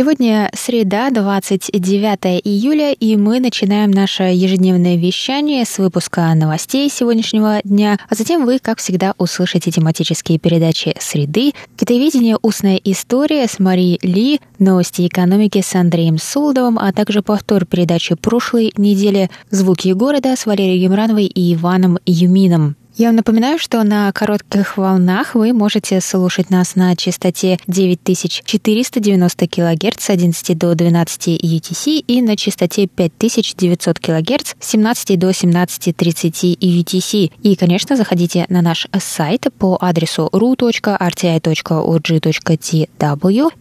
Сегодня среда, 29 июля, и мы начинаем наше ежедневное вещание с выпуска новостей сегодняшнего дня, а затем вы, как всегда, услышите тематические передачи «Среды», «Китоведение. Устная история» с Марией Ли, «Новости экономики» с Андреем Солдовым, а также повтор передачи прошлой недели «Звуки города» с Валерией Гемрановой и Иваном Юмином. Я вам напоминаю, что на коротких волнах вы можете слушать нас на частоте 9490 кГц с 11 до 12 UTC и на частоте 5900 кГц с 17 до 17.30 UTC. И, конечно, заходите на наш сайт по адресу ru.rti.org.tw.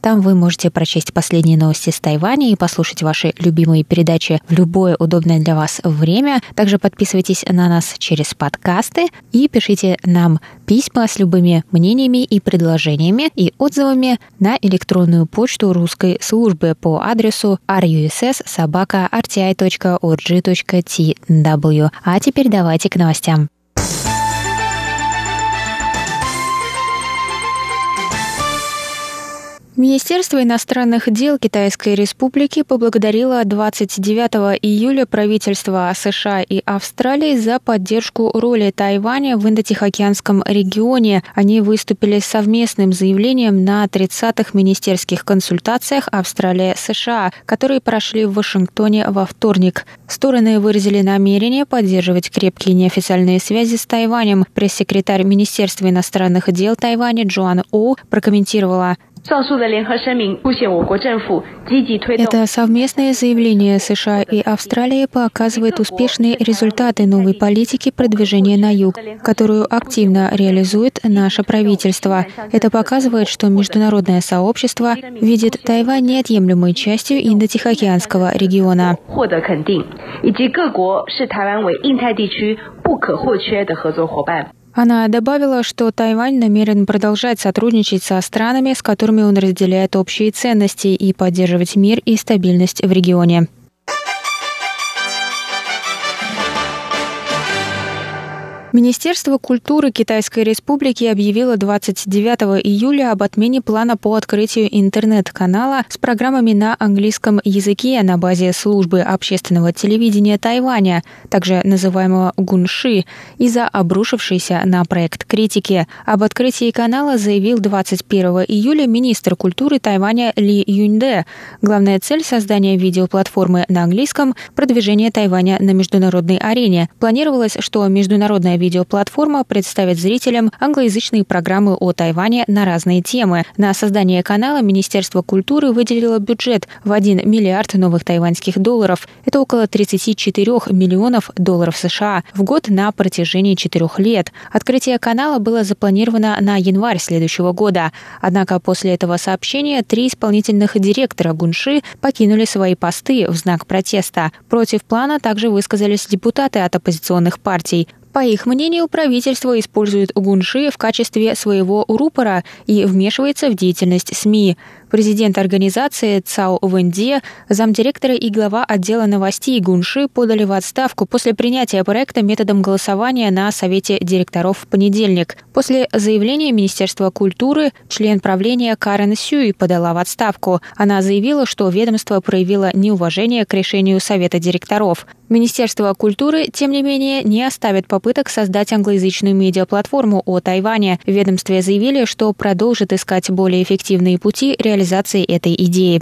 Там вы можете прочесть последние новости с Тайваня и послушать ваши любимые передачи в любое удобное для вас время. Также подписывайтесь на нас через подкасты и пишите нам письма с любыми мнениями и предложениями и отзывами на электронную почту русской службы по адресу russ.rti.org.tw. А теперь давайте к новостям. Министерство иностранных дел Китайской Республики поблагодарило 29 июля правительства США и Австралии за поддержку роли Тайваня в Индотихоокеанском регионе. Они выступили с совместным заявлением на 30-х министерских консультациях Австралия-США, которые прошли в Вашингтоне во вторник. Стороны выразили намерение поддерживать крепкие неофициальные связи с Тайванем. Пресс-секретарь Министерства иностранных дел Тайваня Джоан О прокомментировала – это совместное заявление США и Австралии показывает успешные результаты новой политики продвижения на юг, которую активно реализует наше правительство. Это показывает, что международное сообщество видит Тайвань неотъемлемой частью Индо-Тихоокеанского региона. 以 она добавила, что Тайвань намерен продолжать сотрудничать со странами, с которыми он разделяет общие ценности и поддерживать мир и стабильность в регионе. Министерство культуры Китайской Республики объявило 29 июля об отмене плана по открытию интернет-канала с программами на английском языке на базе службы общественного телевидения Тайваня, также называемого Гунши, из-за обрушившейся на проект критики. Об открытии канала заявил 21 июля министр культуры Тайваня Ли Юньде. Главная цель создания видеоплатформы на английском – продвижение Тайваня на международной арене. Планировалось, что международная видеоплатформа представит зрителям англоязычные программы о Тайване на разные темы. На создание канала Министерство культуры выделило бюджет в 1 миллиард новых тайваньских долларов. Это около 34 миллионов долларов США в год на протяжении четырех лет. Открытие канала было запланировано на январь следующего года. Однако после этого сообщения три исполнительных директора Гунши покинули свои посты в знак протеста. Против плана также высказались депутаты от оппозиционных партий. По их мнению, правительство использует гунши в качестве своего рупора и вмешивается в деятельность СМИ. Президент организации Цао Вэнде, замдиректора и глава отдела новостей Гунши подали в отставку после принятия проекта методом голосования на Совете директоров в понедельник. После заявления Министерства культуры член правления Карен Сюй подала в отставку. Она заявила, что ведомство проявило неуважение к решению Совета директоров. Министерство культуры, тем не менее, не оставит попыток создать англоязычную медиаплатформу о Тайване. В ведомстве заявили, что продолжит искать более эффективные пути реализации этой идеи.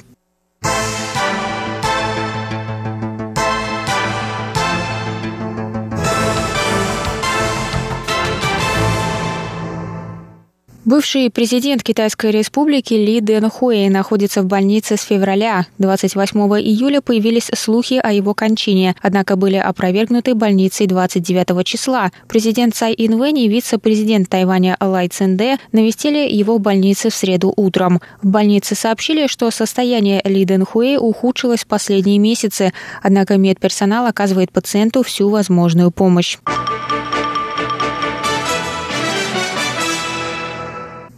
Бывший президент Китайской республики Ли Дэн Хуэй находится в больнице с февраля. 28 июля появились слухи о его кончине, однако были опровергнуты больницей 29 числа. Президент Цай Инвэнь и вице-президент Тайваня Лай Цинде навестили его в больнице в среду утром. В больнице сообщили, что состояние Ли Дэн Хуэй ухудшилось в последние месяцы, однако медперсонал оказывает пациенту всю возможную помощь.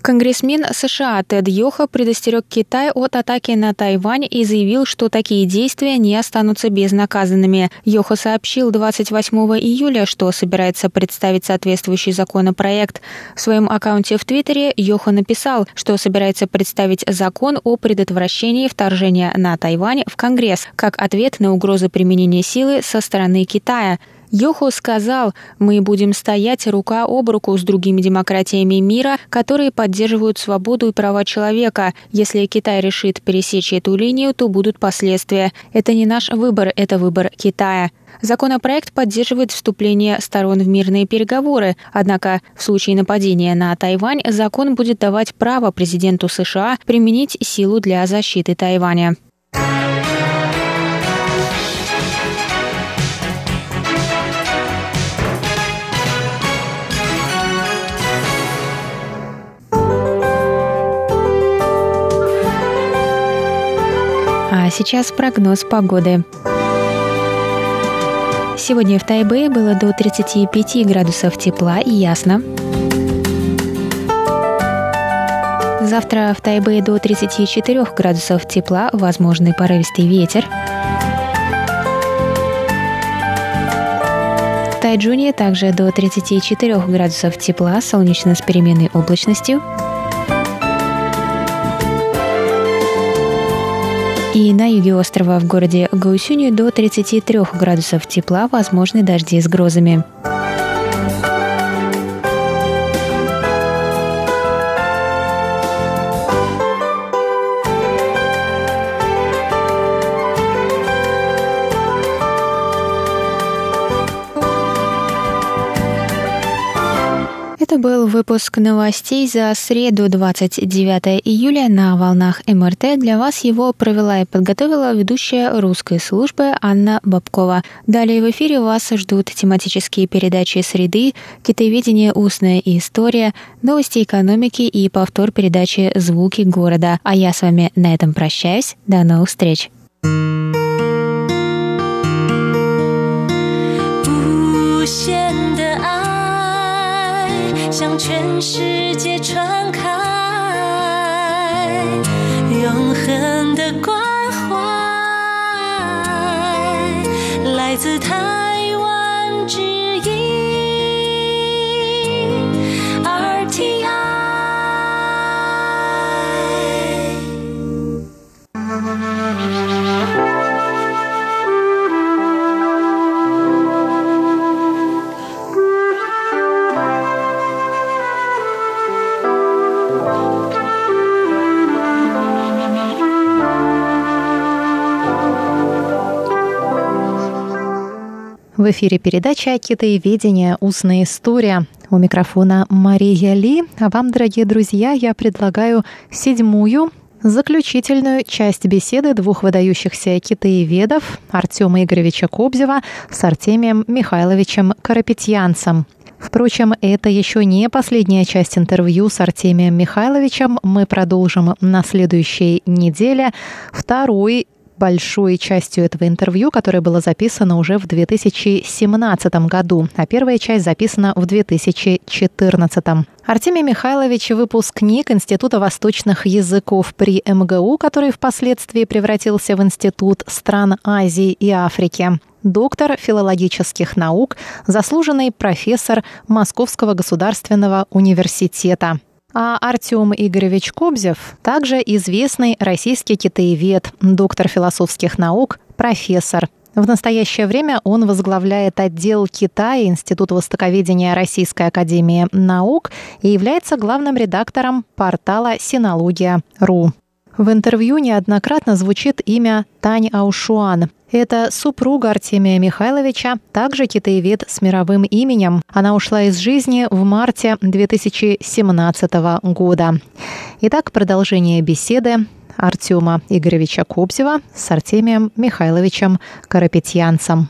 Конгрессмен США Тед Йоха предостерег Китай от атаки на Тайвань и заявил, что такие действия не останутся безнаказанными. Йоха сообщил 28 июля, что собирается представить соответствующий законопроект. В своем аккаунте в Твиттере Йоха написал, что собирается представить закон о предотвращении вторжения на Тайвань в Конгресс как ответ на угрозы применения силы со стороны Китая. Йохо сказал, мы будем стоять рука об руку с другими демократиями мира, которые поддерживают свободу и права человека. Если Китай решит пересечь эту линию, то будут последствия. Это не наш выбор, это выбор Китая. Законопроект поддерживает вступление сторон в мирные переговоры, однако в случае нападения на Тайвань закон будет давать право президенту США применить силу для защиты Тайваня. А сейчас прогноз погоды. Сегодня в Тайбэе было до 35 градусов тепла и ясно. Завтра в Тайбэе до 34 градусов тепла, возможный порывистый ветер. В Тайджуне также до 34 градусов тепла, солнечно с переменной облачностью. И на юге острова в городе Гаусюни до 33 градусов тепла возможны дожди с грозами. Это был выпуск новостей за среду 29 июля на волнах МРТ. Для вас его провела и подготовила ведущая русской службы Анна Бабкова. Далее в эфире вас ждут тематические передачи «Среды», «Китаеведение. Устная история», новости экономики и повтор передачи «Звуки города». А я с вами на этом прощаюсь. До новых встреч! 向全世界传开，永恒的关怀，来自他 В эфире передача «Китаеведение. Устная история». У микрофона Мария Ли. А вам, дорогие друзья, я предлагаю седьмую Заключительную часть беседы двух выдающихся китаеведов Артема Игоревича Кобзева с Артемием Михайловичем Карапетьянцем. Впрочем, это еще не последняя часть интервью с Артемием Михайловичем. Мы продолжим на следующей неделе второй большой частью этого интервью, которое было записано уже в 2017 году, а первая часть записана в 2014. Артемий Михайлович – выпускник Института восточных языков при МГУ, который впоследствии превратился в Институт стран Азии и Африки доктор филологических наук, заслуженный профессор Московского государственного университета. А Артем Игоревич Кобзев также известный российский китаевед, доктор философских наук, профессор. В настоящее время он возглавляет отдел Китая Института востоковедения Российской академии наук и является главным редактором портала Синология.ру. В интервью неоднократно звучит имя Тань Аушуан. Это супруга Артемия Михайловича, также китаевед с мировым именем. Она ушла из жизни в марте 2017 года. Итак, продолжение беседы Артема Игоревича Кобзева с Артемием Михайловичем Карапетьянцем.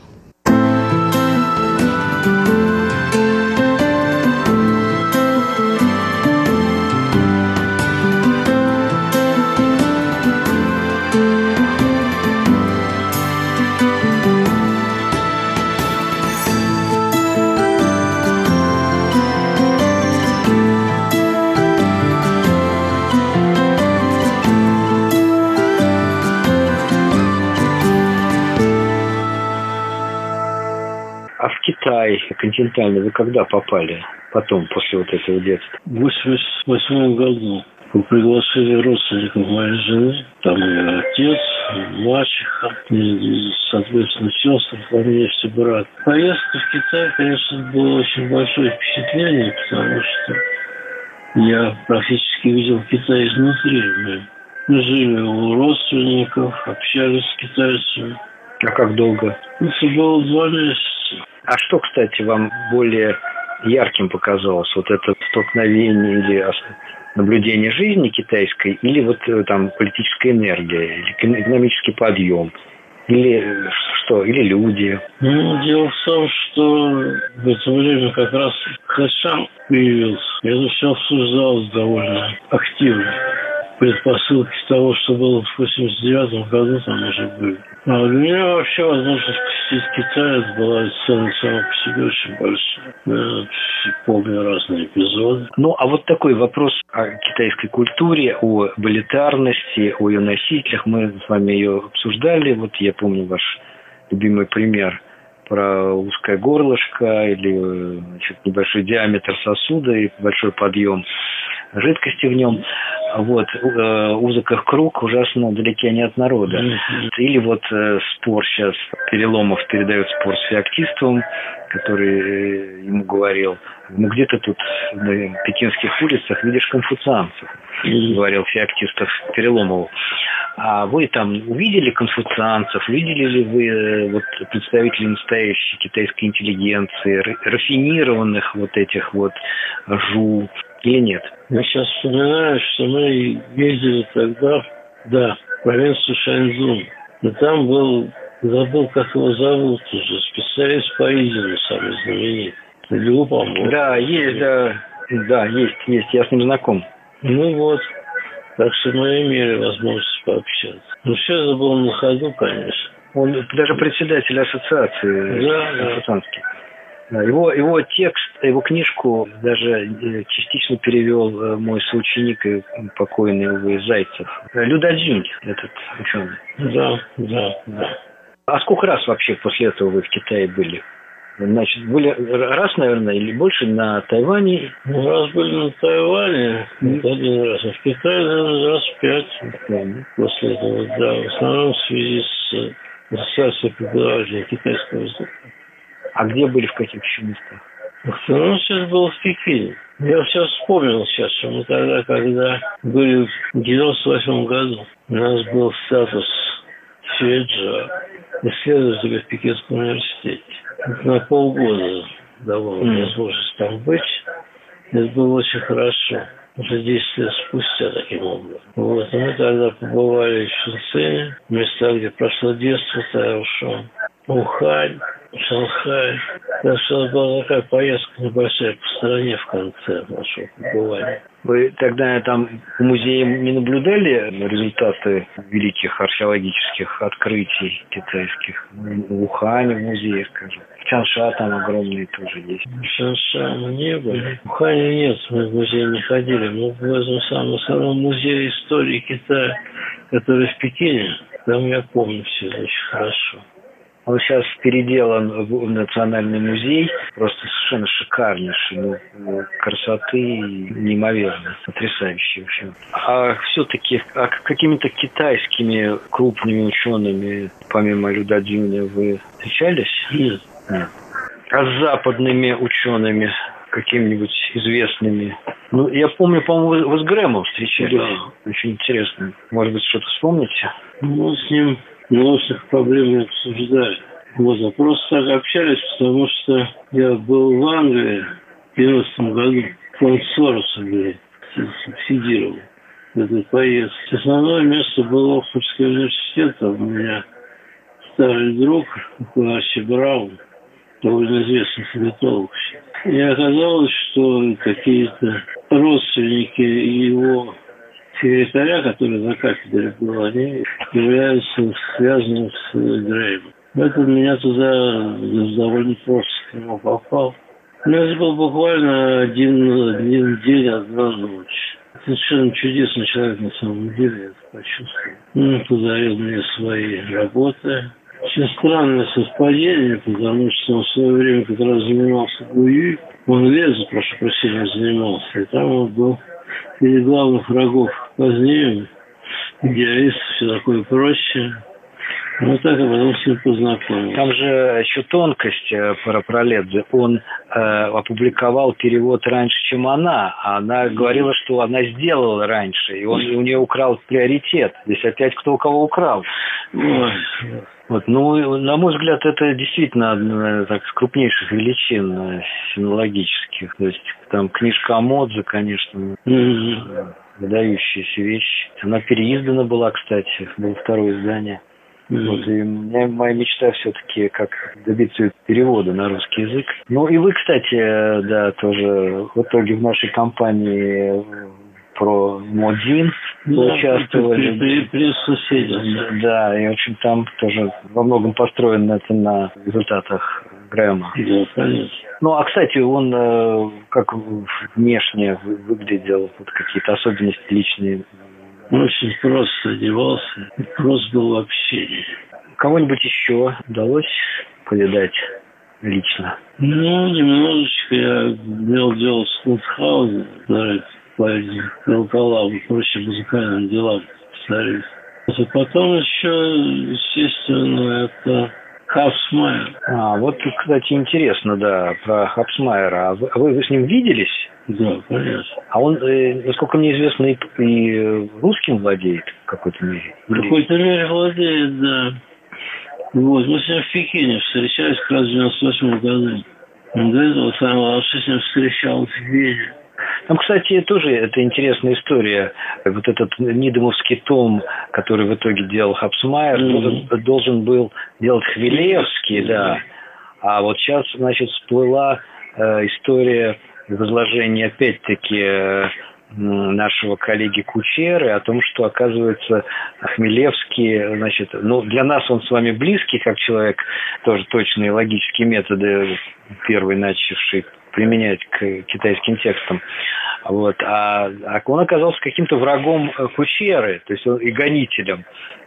Китай континентальный вы когда попали потом, после вот этого детства? В 88 году по приглашению родственников моей жены, там и отец, и мачеха, и, соответственно, сестры по вместе брат. Поездка в Китай, конечно, было очень большое впечатление, потому что я практически видел Китай изнутри. Мы, мы жили у родственников, общались с китайцами. А как долго? Это было два месяца. А что, кстати, вам более ярким показалось? Вот это столкновение или наблюдение жизни китайской или вот э, там политическая энергия, или экономический подъем? Или что? Или люди? Ну, дело в том, что в это время как раз Хэшан появился. Это все обсуждалось довольно активно предпосылки того, что было в 89 году, там уже были. А для меня вообще возможность посетить Китай это была цена сама по себе очень большая. Я помню разные эпизоды. Ну, а вот такой вопрос о китайской культуре, о балетарности, о ее носителях. Мы с вами ее обсуждали. Вот я помню ваш любимый пример про узкое горлышко или значит, небольшой диаметр сосуда и большой подъем жидкости в нем. Вот, э, узок их круг ужасно далеки они от народа. Или вот э, спор сейчас, Переломов передает спор с феоктистом, который э, ему говорил, ну где ты тут на пекинских улицах видишь конфуцианцев, говорил феоктистов Переломову. А вы там увидели конфуцианцев, видели ли вы вот представителей настоящей китайской интеллигенции, рафинированных вот этих вот жу, или нет? Я сейчас вспоминаю, что мы ездили тогда, да, в провинцию Шаньцзун. И там был, забыл, как его зовут уже, специалист по Изину, самый знаменитый. Лю, по-моему. Да, есть, да, да, есть, есть, я с ним знаком. Ну вот, так что мы имели возможность пообщаться. Ну, все это было на ходу, конечно. Он даже председатель ассоциации да, да. Его, его текст, его книжку даже э, частично перевел э, мой соученик и покойный Увы Зайцев. Люда Дзюнь, этот ученый. Да, да, да. А сколько раз вообще после этого вы в Китае были? Значит, были раз, наверное, или больше на Тайване? Ну, раз были на Тайване, mm. один раз. А в Китае, наверное, раз пять после этого, да. В основном в связи с ассоциацией преподавателей китайского языка. А где были, в каких еще местах? Ну, сейчас был в Пекине. Я все вспомнил сейчас, что мы тогда, когда были в 98 году, у нас был статус Сюэджа, исследователя в Пекинском университете. На полгода давал mm. возможность там быть. Это было очень хорошо. Уже 10 лет спустя таким образом. Вот, и мы тогда побывали в Шэньцзэне, места, где прошло детство Тайошон, Ухань, Шанхай. Так что была такая поездка небольшая по стране в конце нашего побывания. Вы тогда там в музее не наблюдали результаты великих археологических открытий китайских? В Ухане в музее, скажем. В Чанша там огромные тоже есть. Чанша мы не были. В Ухане нет, мы в музей не ходили. Мы в этом самом, самом музее истории Китая, который в Пекине. Там я помню все это очень хорошо. Он сейчас переделан в Национальный музей, просто совершенно шикарнейший, ну, ну красоты неимоверно, потрясающий вообще. А все-таки а какими-то китайскими крупными учеными, помимо Люда Дюня, вы встречались? Нет. Нет. А с западными учеными, какими-нибудь известными? Ну, я помню, по-моему, вы с Грэмом встречались. Да. Очень интересно. Может быть, что-то вспомните? Ну, с ним научных проблем не обсуждали. Вот, а просто так общались, потому что я был в Англии в 90 году. Фонд Сороса, блядь, субсидировал этот поездку. Основное место было Оксфордский университет. Там у меня старый друг Арчи Браун, довольно известный советолог. И оказалось, что какие-то родственники его секретаря, который на кафедре был, они являются связаны с Греймом. Поэтому меня туда довольно просто попал. У нас был буквально один, один день, одна ночь. Совершенно чудесный человек на самом деле, я это почувствовал. Он подарил мне свои работы. Очень странное совпадение, потому что он в свое время раз занимался Гуи. Он лезу, прошу прощения, занимался. И там он был среди главных врагов позднее, идеалист, все такое прочее. Ну так, а потом с ним познакомился. Там же еще тонкость э, про Проледзе. Он э, опубликовал перевод раньше, чем она. А она говорила, что она сделала раньше, и он у нее украл приоритет. Здесь опять кто у кого украл. Ой. Вот, ну, на мой взгляд, это действительно одна так, из крупнейших величин э, синологических. То есть там книжка Амодзе, конечно, mm-hmm. выдающаяся вещь. Она переиздана была, кстати, было второе издание. Вот, и меня, моя мечта все-таки как добиться перевода на русский язык. Ну и вы, кстати, да, тоже в итоге в нашей компании про Модин да, участвовали. При, при соседях. Да, и в общем там тоже во многом построено это на результатах Грэма. Да, конечно. Ну, а, кстати, он э, как внешне выглядел, вот какие-то особенности личные очень просто одевался, просто был в общении. Кого-нибудь еще удалось повидать лично? Ну, немножечко я имел дело с Лутхаузеном, который поэзии колокола, прочим музыкальным делам старик. А потом еще, естественно, это Хапсмайер. А, вот, кстати, интересно, да, про Хапсмайера. А вы, вы, вы с ним виделись? Да, конечно. А он, э, насколько мне известно, и, и русским владеет в какой-то мере? В какой-то мере владеет, да. Вот, мы с ним в Пекине встречались как раз в 98 году. Он до этого сам вообще с ним встречался в Вене. Там, кстати, тоже это интересная история. Вот этот Нидомовский том, который в итоге делал Хапсмайер, mm-hmm. должен был делать Хвилевский, да. А вот сейчас, значит, всплыла э, история возложения, опять-таки, э, нашего коллеги Кучеры о том, что, оказывается, Хмелевский, значит, ну, для нас он с вами близкий, как человек, тоже точные логические методы, первый начавший применять к китайским текстам. Вот. А, а он оказался каким-то врагом Кучеры, то есть он и гонителем.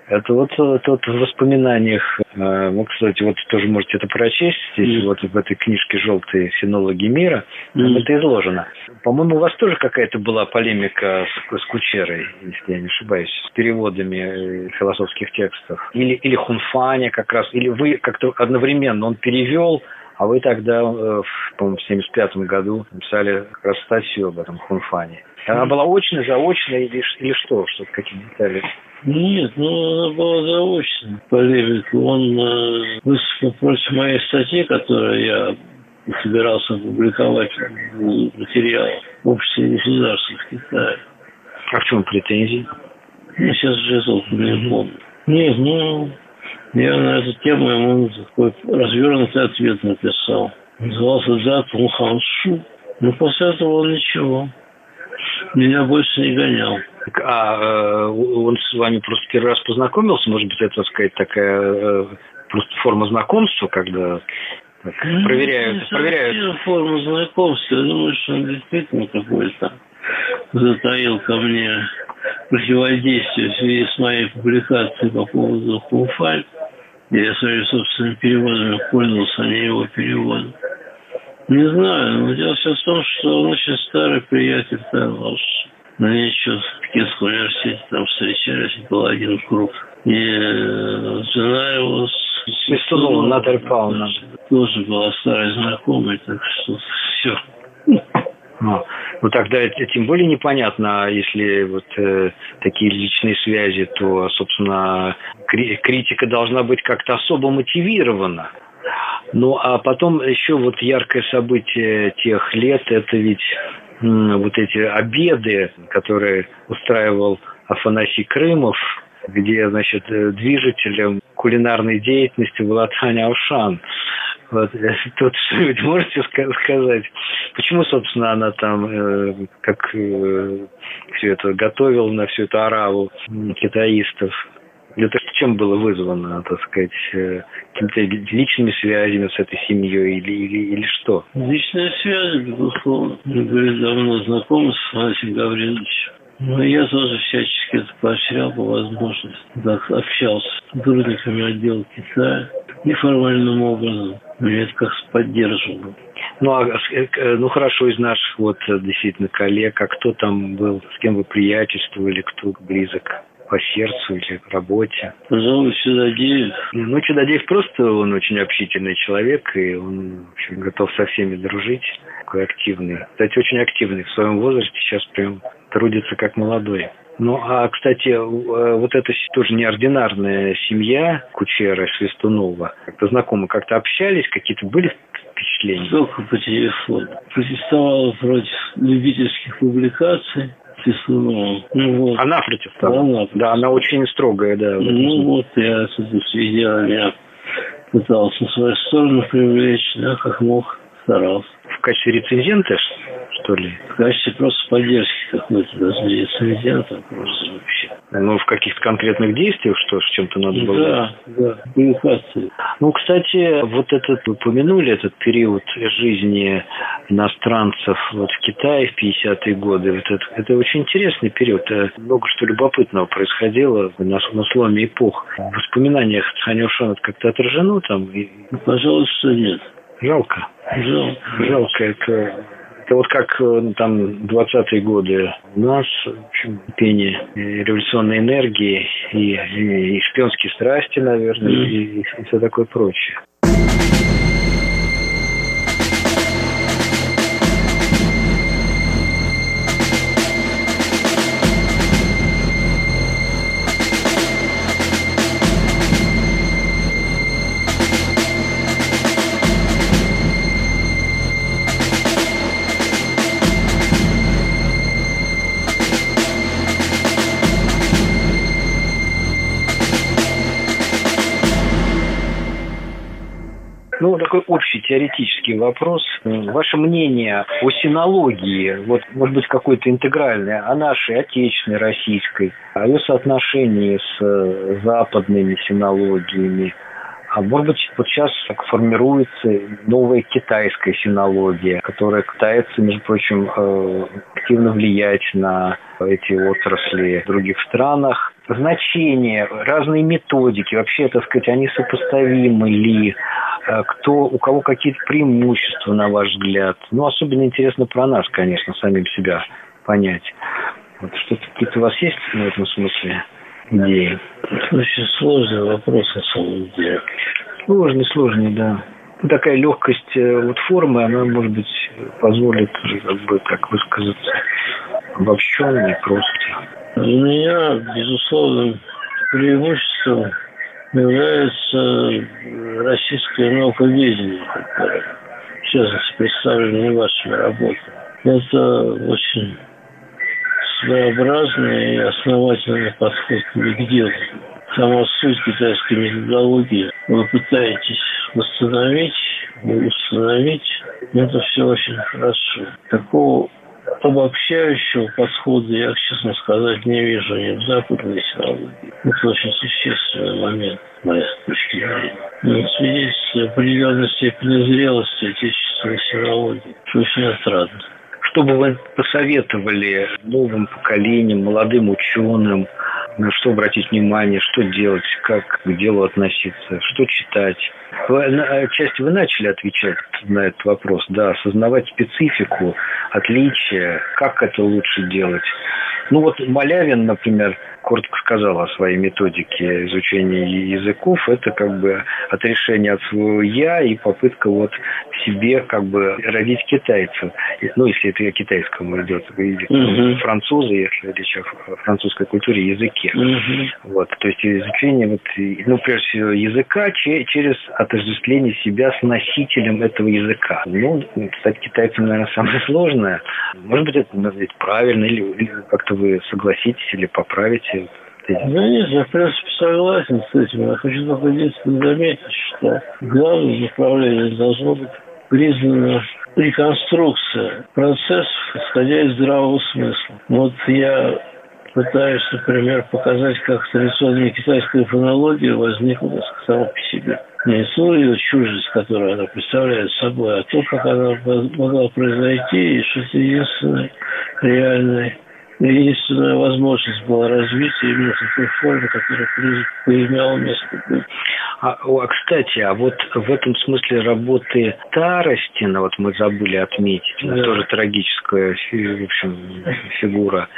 Это вот, вот в воспоминаниях, э, ну, кстати, вот тоже можете это прочесть, здесь mm. вот в этой книжке «Желтые синологи мира», mm. это изложено. По-моему, у вас тоже какая-то была полемика с, с Кучерой, если я не ошибаюсь, с переводами э, философских текстов. Или, или Хунфаня как раз, или вы как-то одновременно, он перевел, а вы тогда, э, по-моему, в 75 году написали как раз статью об этом Хунфане. Она была очная, заочная или, или что? Что-то какие детали? Нет, ну она была заочная полемика. Он э, выступил против моей статьи, которую я собирался опубликовать материал в обществе государств в Китае. А в чем претензии? Ну, сейчас же толком не помню. Нет, ну, я на эту тему ему такой развернутый ответ написал. Назывался «Да, Тунхан Шу». Но после этого он ничего. Меня больше не гонял. А э, он с вами просто первый раз познакомился? Может быть, это, так сказать, такая э, просто форма знакомства, когда так, ну, проверяют, проверяют. форма знакомства. Я думаю, что он действительно какой-то затаил ко мне противодействие в связи с моей публикацией по поводу Хуфаль. Я своими собственными переводами пользовался, а не его переводом. Не знаю, но дело все в том, что он очень старый приятель Тайлаш. Мы еще в Пекинском университете там встречались, был один круг. И э, жена его с Свистунова Наталья Павловна. Тоже была старой знакомой, так что все. Ну, ну тогда тем более непонятно, а если вот э, такие личные связи, то, собственно, кри- критика должна быть как-то особо мотивирована. Ну, а потом еще вот яркое событие тех лет, это ведь м, вот эти обеды, которые устраивал Афанасий Крымов, где, значит, э, движителем кулинарной деятельности была Таня Аушан. Вот. Тут что-нибудь можете сказать? Почему, собственно, она там э, как э, все это готовила на всю эту араву китаистов? Это чем было вызвано, так сказать, э, какими-то личными связями с этой семьей или, или, или что? Личные связи, безусловно. Мы были давно знакомы с Василием Гавриловичем. Но я тоже всячески это поощрял по возможности. Так общался с сотрудниками отдела Китая неформальным образом. Меня это как поддерживало. Ну, а, э, ну хорошо, из наших вот э, действительно коллег, а кто там был, с кем вы приятельствовали, кто близок по сердцу или работе? Пожалуй, Чудодеев. Ну, Чудодеев просто он очень общительный человек, и он в общем, готов со всеми дружить, такой активный. Кстати, очень активный в своем возрасте, сейчас прям трудится как молодой. Ну, а, кстати, э, вот эта тоже неординарная семья Кучера Свистунова, как-то знакомы, как-то общались, какие-то были впечатления? Только по телефону. Протестовала против любительских публикаций. Свистунова. Ну, вот. Она протестовала? Она да, она очень строгая, да. Ну, вот я свидетелем я пытался свою сторону привлечь, да, как мог, старался. В качестве рецензента, что ли? В качестве просто поддержки какой-то, даже не рецензента, а просто вообще. Ну, в каких-то конкретных действиях, что с чем-то надо было? Да, да, публикации. Ну, кстати, вот этот, упомянули этот период жизни иностранцев вот в Китае в 50-е годы. Вот это, это очень интересный период. Э, много что любопытного происходило на, на сломе эпох. В воспоминаниях Цанюшан это как-то отражено там? Ну, пожалуй, что нет. Жалко. Жалко. Жалко. Это это вот как э, там 20-е годы у нас, пение революционной энергии и, и, и шпионские страсти, наверное, mm. и, и все такое прочее. Ну, такой общий теоретический вопрос. Ваше мнение о синологии, вот, может быть, какое-то интегральное, о нашей отечественной, российской, о ее соотношении с э, западными синологиями, а может быть, вот сейчас так формируется новая китайская синология, которая пытается, между прочим, э, активно влиять на эти отрасли в других странах. Значения, разные методики, вообще, так сказать, они сопоставимы ли? Э, кто, у кого какие-то преимущества, на ваш взгляд. Ну, особенно интересно про нас, конечно, самим себя понять. Вот что-то какие-то у вас есть в этом смысле идеи? Это очень сложный вопрос, на самом деле. Сложный, сложный, да. Ну, такая легкость э, вот формы, она, может быть, позволит, как бы, как высказаться, обобщенно и просто. Для меня, безусловно, преимуществом является российское науковедение, которое, в частности, представлено вашими работами. Это очень своеобразный и основательный подход к делу. Сама суть китайской методологии. Вы пытаетесь восстановить, установить. Это все очень хорошо. Такого обобщающего подхода я, честно сказать, не вижу ни в западной силологии. Это очень существенный момент, с моей точки зрения. Это свидетельствует определенной степени зрелости отечественной что очень отрадно. Что бы вы посоветовали новым поколениям, молодым ученым, на что обратить внимание, что делать, как к делу относиться, что читать. Вы, отчасти вы начали отвечать на этот вопрос, да, осознавать специфику, отличия, как это лучше делать. Ну вот Малявин, например, коротко сказал о своей методике изучения языков. Это как бы отрешение от своего «я» и попытка вот себе как бы родить китайцев. Ну, если это китайскому идет, угу. французы, если речь о французской культуре, языке. Угу. Вот, то есть изучение, вот, ну, прежде всего, языка через отождествление себя с носителем этого языка. Ну, стать китайцем, наверное, самое сложное. Может быть, это быть правильно, или, или как-то вы согласитесь или поправите да нет, я в принципе согласен с этим. Я хочу только единственное заметить, что главное направление должно быть признана реконструкция процессов, исходя из здравого смысла. Вот я пытаюсь, например, показать, как традиционная китайская фонология возникла сама по себе. Не то ее чужесть, которую она представляет собой, а то, как она могла произойти, и что это единственное реальное единственная возможность была развития именно такой формы, которая поимела место быть. А, а, кстати, а вот в этом смысле работы Таростина, вот мы забыли отметить, да. тоже трагическая в общем, фигура,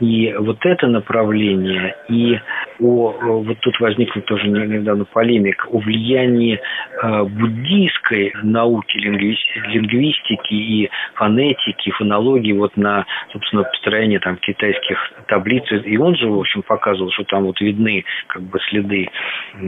и вот это направление, и о, вот тут возникла тоже недавно полемика о влиянии э, буддийской науки, лингвистики и фонетики, фонологии вот на, собственно, построение там китайских таблиц. И он же, в общем, показывал, что там вот видны как бы следы э,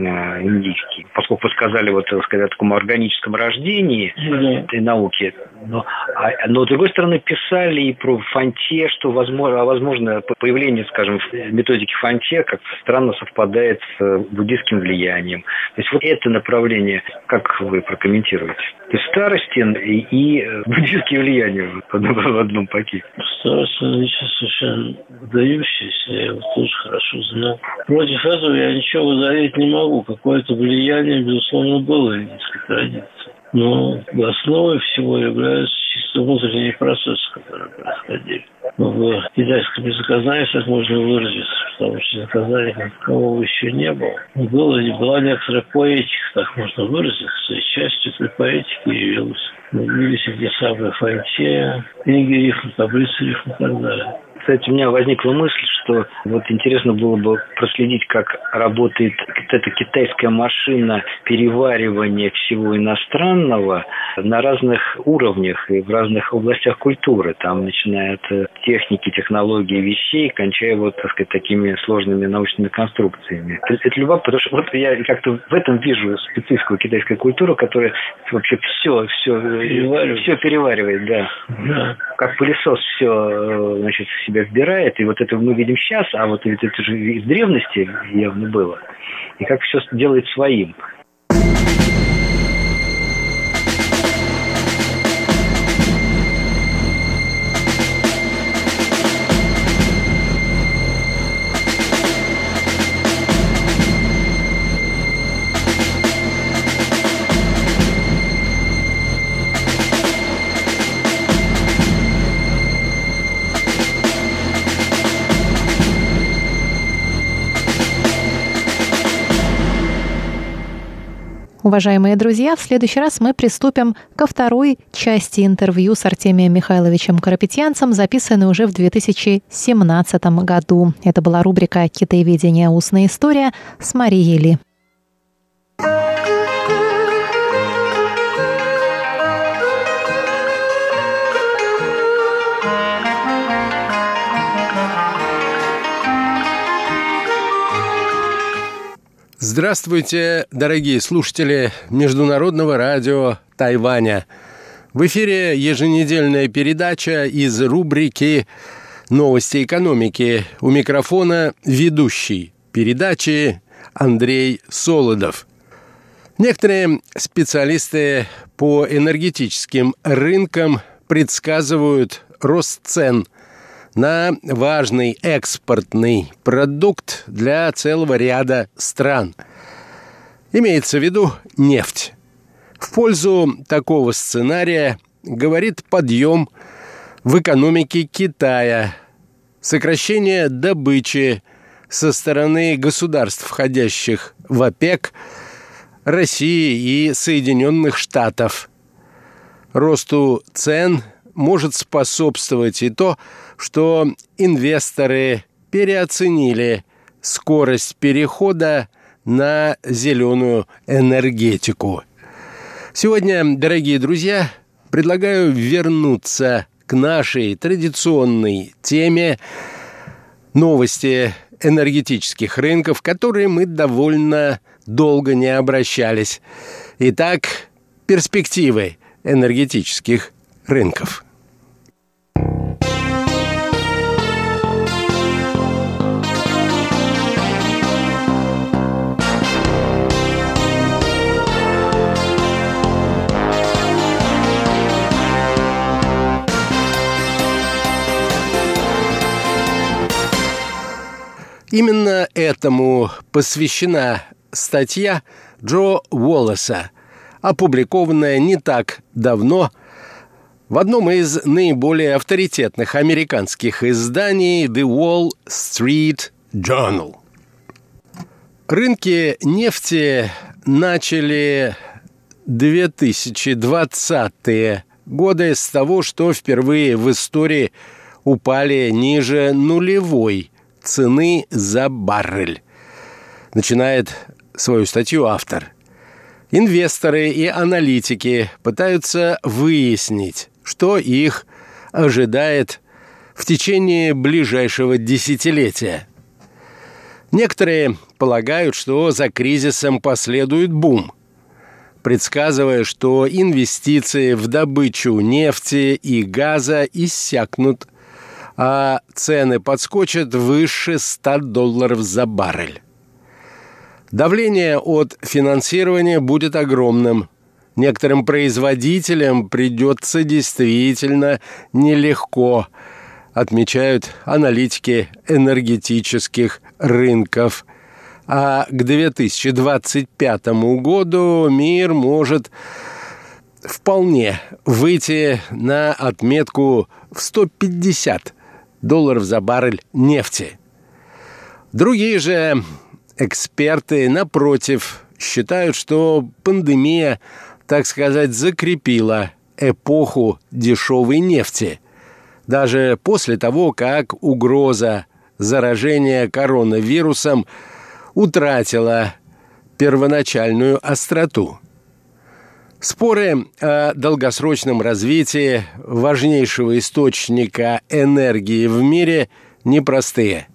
индийские. Поскольку сказали вот, так сказать, о таком органическом рождении mm-hmm. этой науки, но, а, но, с другой стороны, писали и про Фанте, что возможно, возможно появление, скажем, методики Фанте как странно совпадает с э, буддийским влиянием. То есть вот это направление, как вы прокомментируете? То есть Старостин и, и э, буддийские влияния в одном, пакете. Старостин лично совершенно выдающийся, я его тоже хорошо знал. Против этого я ничего выдавить не могу. Какое-то влияние, безусловно, было в индийской традиции. Но основой всего являются чисто внутренние процессы, которые происходили. Ну, в китайском так можно выразиться, потому что языкознания как такового еще не было. Было, была некоторая поэтика, так можно выразиться, и частью этой поэтики явилась. Явились те самые фантея, книги рифм, таблицы рифм и так далее кстати, у меня возникла мысль, что вот интересно было бы проследить, как работает эта китайская машина переваривания всего иностранного на разных уровнях и в разных областях культуры. Там начиная от э, техники, технологии вещей, кончая вот, так сказать, такими сложными научными конструкциями. Это, это любопытно, потому что вот я как-то в этом вижу специфику китайской культуры, которая вообще все, все, все переваривает, да. да. Как пылесос все, э, значит, в себя вбирает, и вот это мы видим сейчас, а вот это же из древности явно было, и как все делает своим. Уважаемые друзья, в следующий раз мы приступим ко второй части интервью с Артемием Михайловичем Карапетьянцем, записанной уже в 2017 году. Это была рубрика «Китаеведение. Устная история» с Марией Ли. Здравствуйте, дорогие слушатели Международного радио Тайваня. В эфире еженедельная передача из рубрики «Новости экономики». У микрофона ведущий передачи Андрей Солодов. Некоторые специалисты по энергетическим рынкам предсказывают рост цен – на важный экспортный продукт для целого ряда стран. Имеется в виду нефть. В пользу такого сценария говорит подъем в экономике Китая, сокращение добычи, со стороны государств, входящих в ОПЕК, России и Соединенных Штатов. Росту цен может способствовать и то, что инвесторы переоценили скорость перехода на зеленую энергетику. Сегодня, дорогие друзья, предлагаю вернуться к нашей традиционной теме новости энергетических рынков, которые мы довольно долго не обращались. Итак, перспективы энергетических рынков. Именно этому посвящена статья Джо Уоллеса, опубликованная не так давно в одном из наиболее авторитетных американских изданий The Wall Street Journal. Рынки нефти начали 2020-е годы с того, что впервые в истории упали ниже нулевой цены за баррель. Начинает свою статью автор. Инвесторы и аналитики пытаются выяснить, что их ожидает в течение ближайшего десятилетия. Некоторые полагают, что за кризисом последует бум, предсказывая, что инвестиции в добычу нефти и газа иссякнут а цены подскочат выше 100 долларов за баррель. Давление от финансирования будет огромным. Некоторым производителям придется действительно нелегко, отмечают аналитики энергетических рынков. А к 2025 году мир может вполне выйти на отметку в 150 долларов за баррель нефти. Другие же эксперты, напротив, считают, что пандемия, так сказать, закрепила эпоху дешевой нефти. Даже после того, как угроза заражения коронавирусом утратила первоначальную остроту – Споры о долгосрочном развитии важнейшего источника энергии в мире непростые.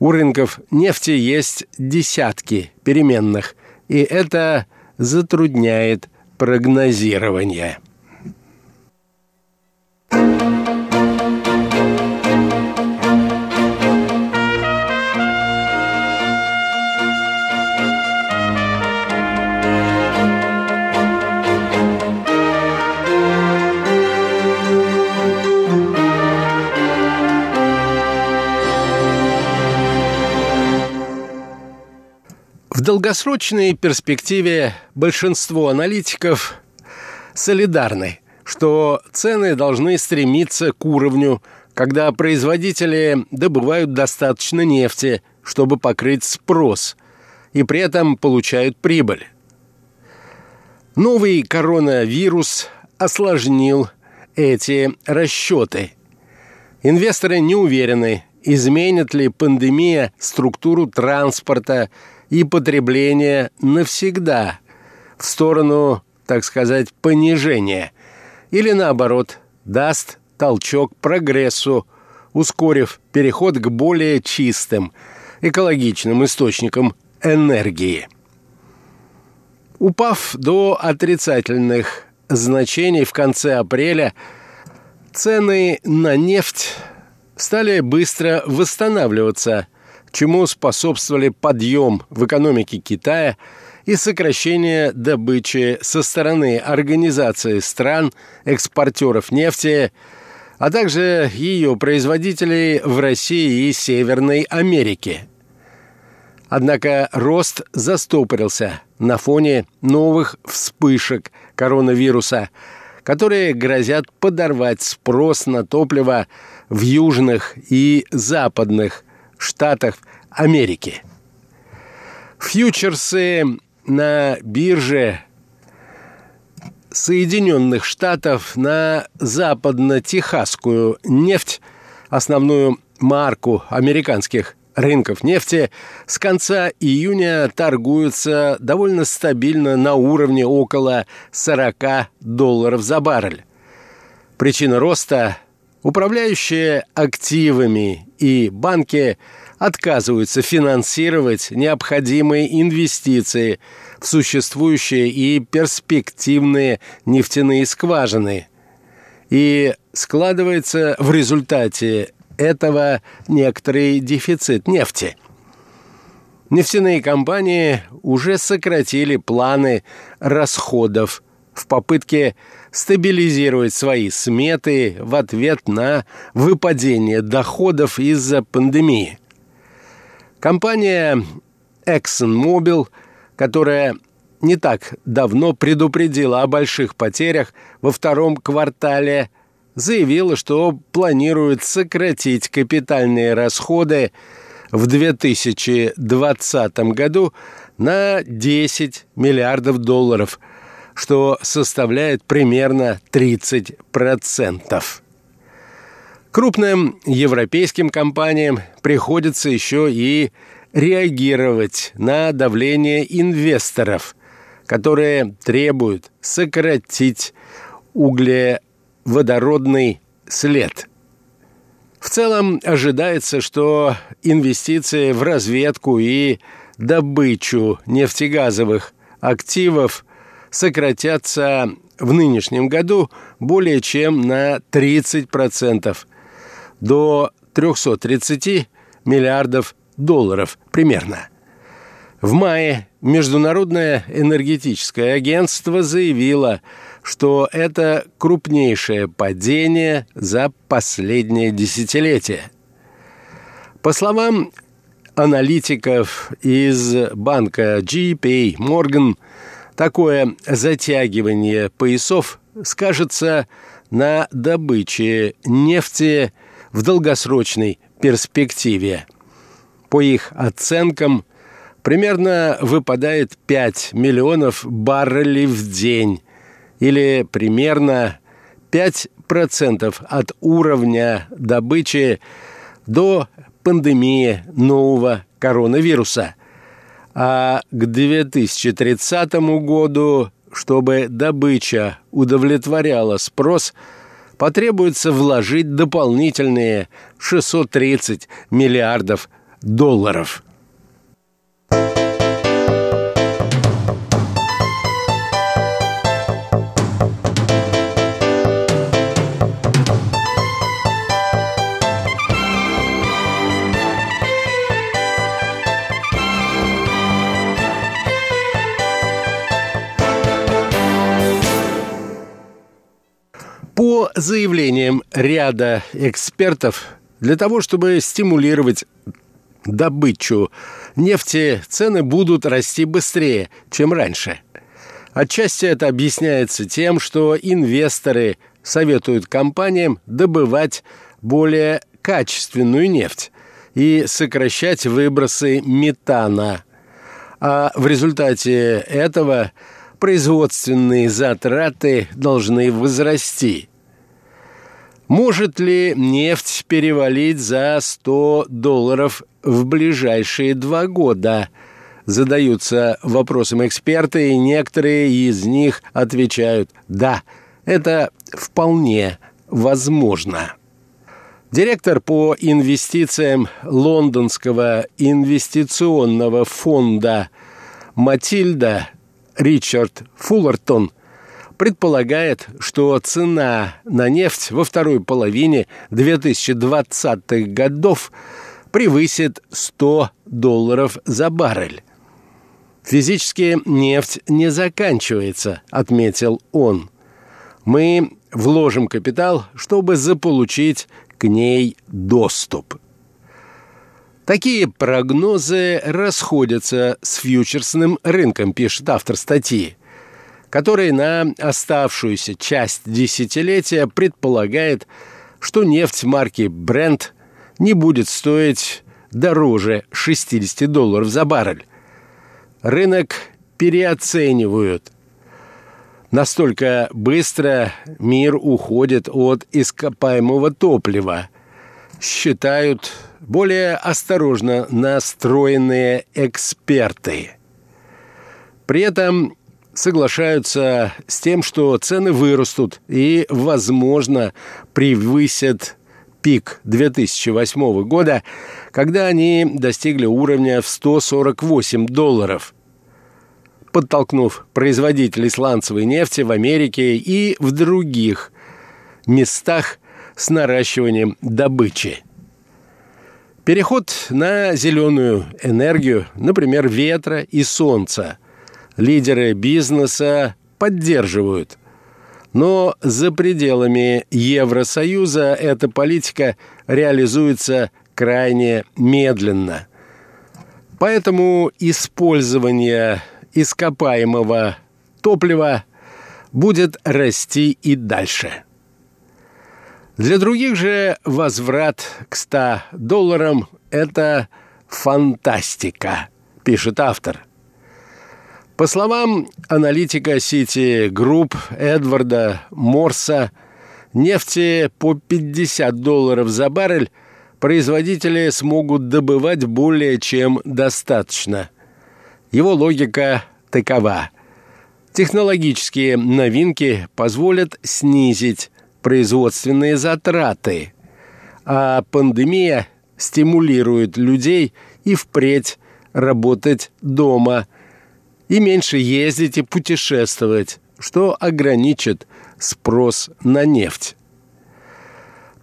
У рынков нефти есть десятки переменных, и это затрудняет прогнозирование. В долгосрочной перспективе большинство аналитиков солидарны, что цены должны стремиться к уровню, когда производители добывают достаточно нефти, чтобы покрыть спрос, и при этом получают прибыль. Новый коронавирус осложнил эти расчеты. Инвесторы не уверены, изменит ли пандемия структуру транспорта и потребление навсегда в сторону, так сказать, понижения, или наоборот, даст толчок прогрессу, ускорив переход к более чистым, экологичным источникам энергии. Упав до отрицательных значений в конце апреля, цены на нефть стали быстро восстанавливаться – чему способствовали подъем в экономике Китая и сокращение добычи со стороны Организации стран экспортеров нефти, а также ее производителей в России и Северной Америке. Однако рост застопорился на фоне новых вспышек коронавируса, которые грозят подорвать спрос на топливо в южных и западных Штатах Америки. Фьючерсы на бирже Соединенных Штатов на западно-техасскую нефть, основную марку американских рынков нефти, с конца июня торгуются довольно стабильно на уровне около 40 долларов за баррель. Причина роста – управляющие активами и банки отказываются финансировать необходимые инвестиции – в существующие и перспективные нефтяные скважины. И складывается в результате этого некоторый дефицит нефти. Нефтяные компании уже сократили планы расходов в попытке стабилизировать свои сметы в ответ на выпадение доходов из-за пандемии. Компания ExxonMobil – которая не так давно предупредила о больших потерях во втором квартале, заявила, что планирует сократить капитальные расходы в 2020 году на 10 миллиардов долларов, что составляет примерно 30%. Крупным европейским компаниям приходится еще и реагировать на давление инвесторов, которые требуют сократить углеводородный след. В целом ожидается, что инвестиции в разведку и добычу нефтегазовых активов сократятся в нынешнем году более чем на 30% до 330 миллиардов долларов примерно. В мае Международное энергетическое агентство заявило, что это крупнейшее падение за последнее десятилетие. По словам аналитиков из банка GP Morgan, такое затягивание поясов скажется на добыче нефти в долгосрочной перспективе – по их оценкам, примерно выпадает 5 миллионов баррелей в день или примерно 5% от уровня добычи до пандемии нового коронавируса. А к 2030 году, чтобы добыча удовлетворяла спрос, потребуется вложить дополнительные 630 миллиардов долларов. По заявлениям ряда экспертов, для того, чтобы стимулировать добычу нефти цены будут расти быстрее, чем раньше. Отчасти это объясняется тем, что инвесторы советуют компаниям добывать более качественную нефть и сокращать выбросы метана. А в результате этого производственные затраты должны возрасти. Может ли нефть перевалить за 100 долларов в ближайшие два года? Задаются вопросом эксперты, и некоторые из них отвечают «да, это вполне возможно». Директор по инвестициям Лондонского инвестиционного фонда Матильда Ричард Фуллертон – предполагает, что цена на нефть во второй половине 2020-х годов превысит 100 долларов за баррель. Физически нефть не заканчивается, отметил он. Мы вложим капитал, чтобы заполучить к ней доступ. Такие прогнозы расходятся с фьючерсным рынком, пишет автор статьи который на оставшуюся часть десятилетия предполагает, что нефть марки Brent не будет стоить дороже 60 долларов за баррель. Рынок переоценивают. Настолько быстро мир уходит от ископаемого топлива, считают более осторожно настроенные эксперты. При этом соглашаются с тем, что цены вырастут и, возможно, превысят пик 2008 года, когда они достигли уровня в 148 долларов, подтолкнув производителей сланцевой нефти в Америке и в других местах с наращиванием добычи. Переход на зеленую энергию, например, ветра и солнца, лидеры бизнеса поддерживают. Но за пределами Евросоюза эта политика реализуется крайне медленно. Поэтому использование ископаемого топлива будет расти и дальше. Для других же возврат к 100 долларам – это фантастика, пишет автор – по словам аналитика Citigroup Эдварда Морса, нефти по 50 долларов за баррель производители смогут добывать более чем достаточно. Его логика такова. Технологические новинки позволят снизить производственные затраты, а пандемия стимулирует людей и впредь работать дома – и меньше ездить и путешествовать, что ограничит спрос на нефть.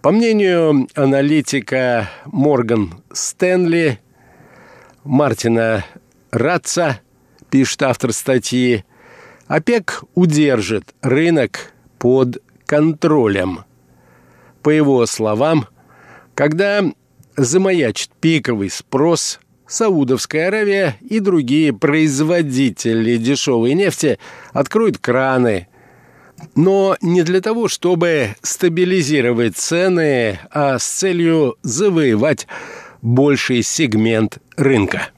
По мнению аналитика Морган Стэнли, Мартина Ратца, пишет автор статьи, ОПЕК удержит рынок под контролем. По его словам, когда замаячит пиковый спрос Саудовская Аравия и другие производители дешевой нефти откроют краны. Но не для того, чтобы стабилизировать цены, а с целью завоевать больший сегмент рынка.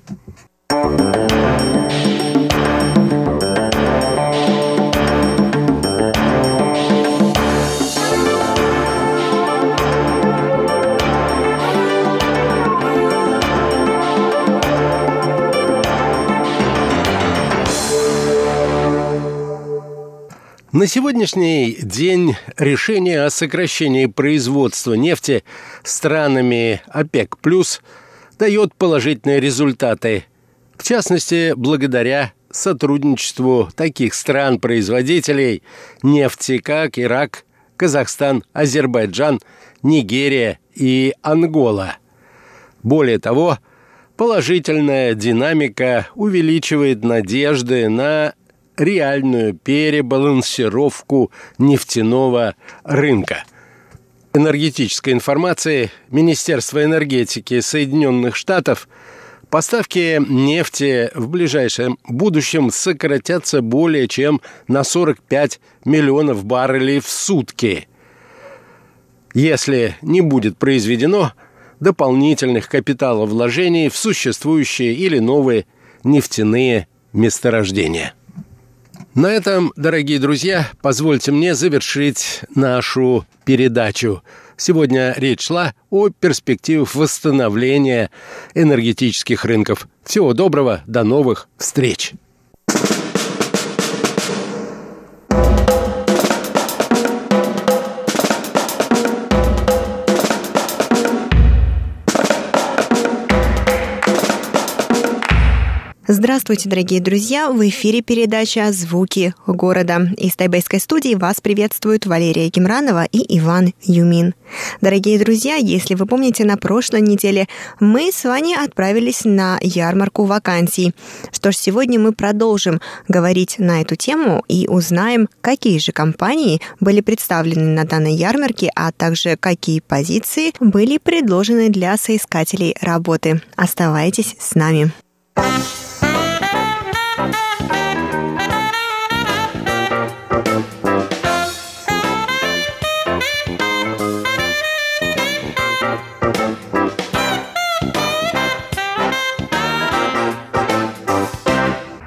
На сегодняшний день решение о сокращении производства нефти странами ОПЕК+, дает положительные результаты. В частности, благодаря сотрудничеству таких стран-производителей нефти, как Ирак, Казахстан, Азербайджан, Нигерия и Ангола. Более того, положительная динамика увеличивает надежды на реальную перебалансировку нефтяного рынка. Энергетической информации Министерства энергетики Соединенных Штатов Поставки нефти в ближайшем будущем сократятся более чем на 45 миллионов баррелей в сутки. Если не будет произведено дополнительных капиталовложений в существующие или новые нефтяные месторождения. На этом, дорогие друзья, позвольте мне завершить нашу передачу. Сегодня речь шла о перспективах восстановления энергетических рынков. Всего доброго, до новых встреч! Здравствуйте, дорогие друзья! В эфире передача «Звуки города». Из тайбэйской студии вас приветствуют Валерия Гемранова и Иван Юмин. Дорогие друзья, если вы помните, на прошлой неделе мы с вами отправились на ярмарку вакансий. Что ж, сегодня мы продолжим говорить на эту тему и узнаем, какие же компании были представлены на данной ярмарке, а также какие позиции были предложены для соискателей работы. Оставайтесь с нами.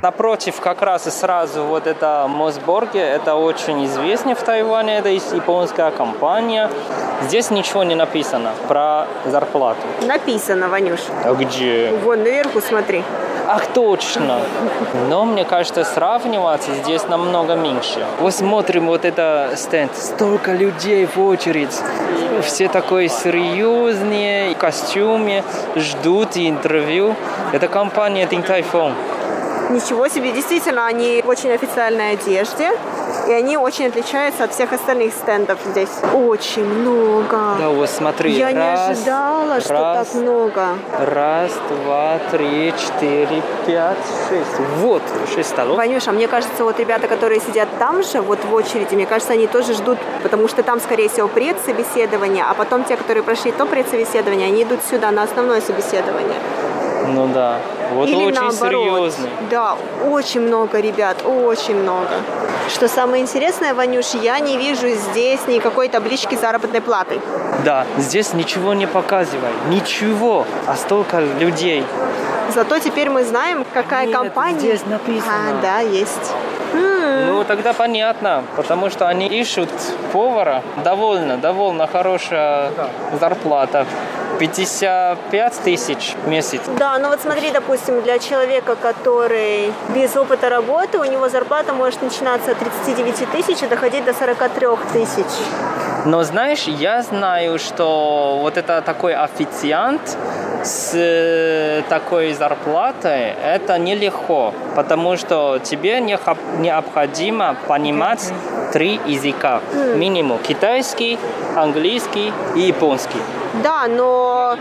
Напротив как раз и сразу вот это Мосборге, это очень известно в Тайване, это японская компания. Здесь ничего не написано про зарплату. Написано, Ванюш. А где? Вон наверху смотри. Ах, точно. Но мне кажется, сравниваться здесь намного меньше. Вот смотрим вот это стенд. Столько людей в очередь. Все такой серьезные, в костюме, ждут интервью. Это компания Think Typhoon. Ничего себе, действительно, они в очень официальной одежде. И они очень отличаются от всех остальных стендов здесь. Очень много. Да, вот смотри. Я раз, не ожидала, что раз, так много. Раз, два, три, четыре, пять, шесть. Вот, шесть столов. Ванюша, мне кажется, вот ребята, которые сидят там же, вот в очереди, мне кажется, они тоже ждут, потому что там, скорее всего, предсобеседование, а потом те, которые прошли то предсобеседование, они идут сюда на основное собеседование. Ну да. Вот Или очень наоборот. серьезный. Да, очень много ребят, очень много. Что самое интересное, Ванюш, я не вижу здесь никакой таблички заработной платы. Да, здесь ничего не показывай. Ничего. А столько людей. Зато теперь мы знаем, какая Нет, компания. здесь написано. А, да, есть. Ну, тогда понятно, потому что они ищут повара. Довольно, довольно хорошая зарплата. 55 тысяч в месяц. Да, ну вот смотри, допустим, для человека, который без опыта работы, у него зарплата может начинаться от 39 тысяч и доходить до 43 тысяч. Но знаешь, я знаю, что вот это такой официант с э, такой зарплатой, это нелегко, потому что тебе необходимо понимать три языка. Минимум китайский, английский и японский. Да, но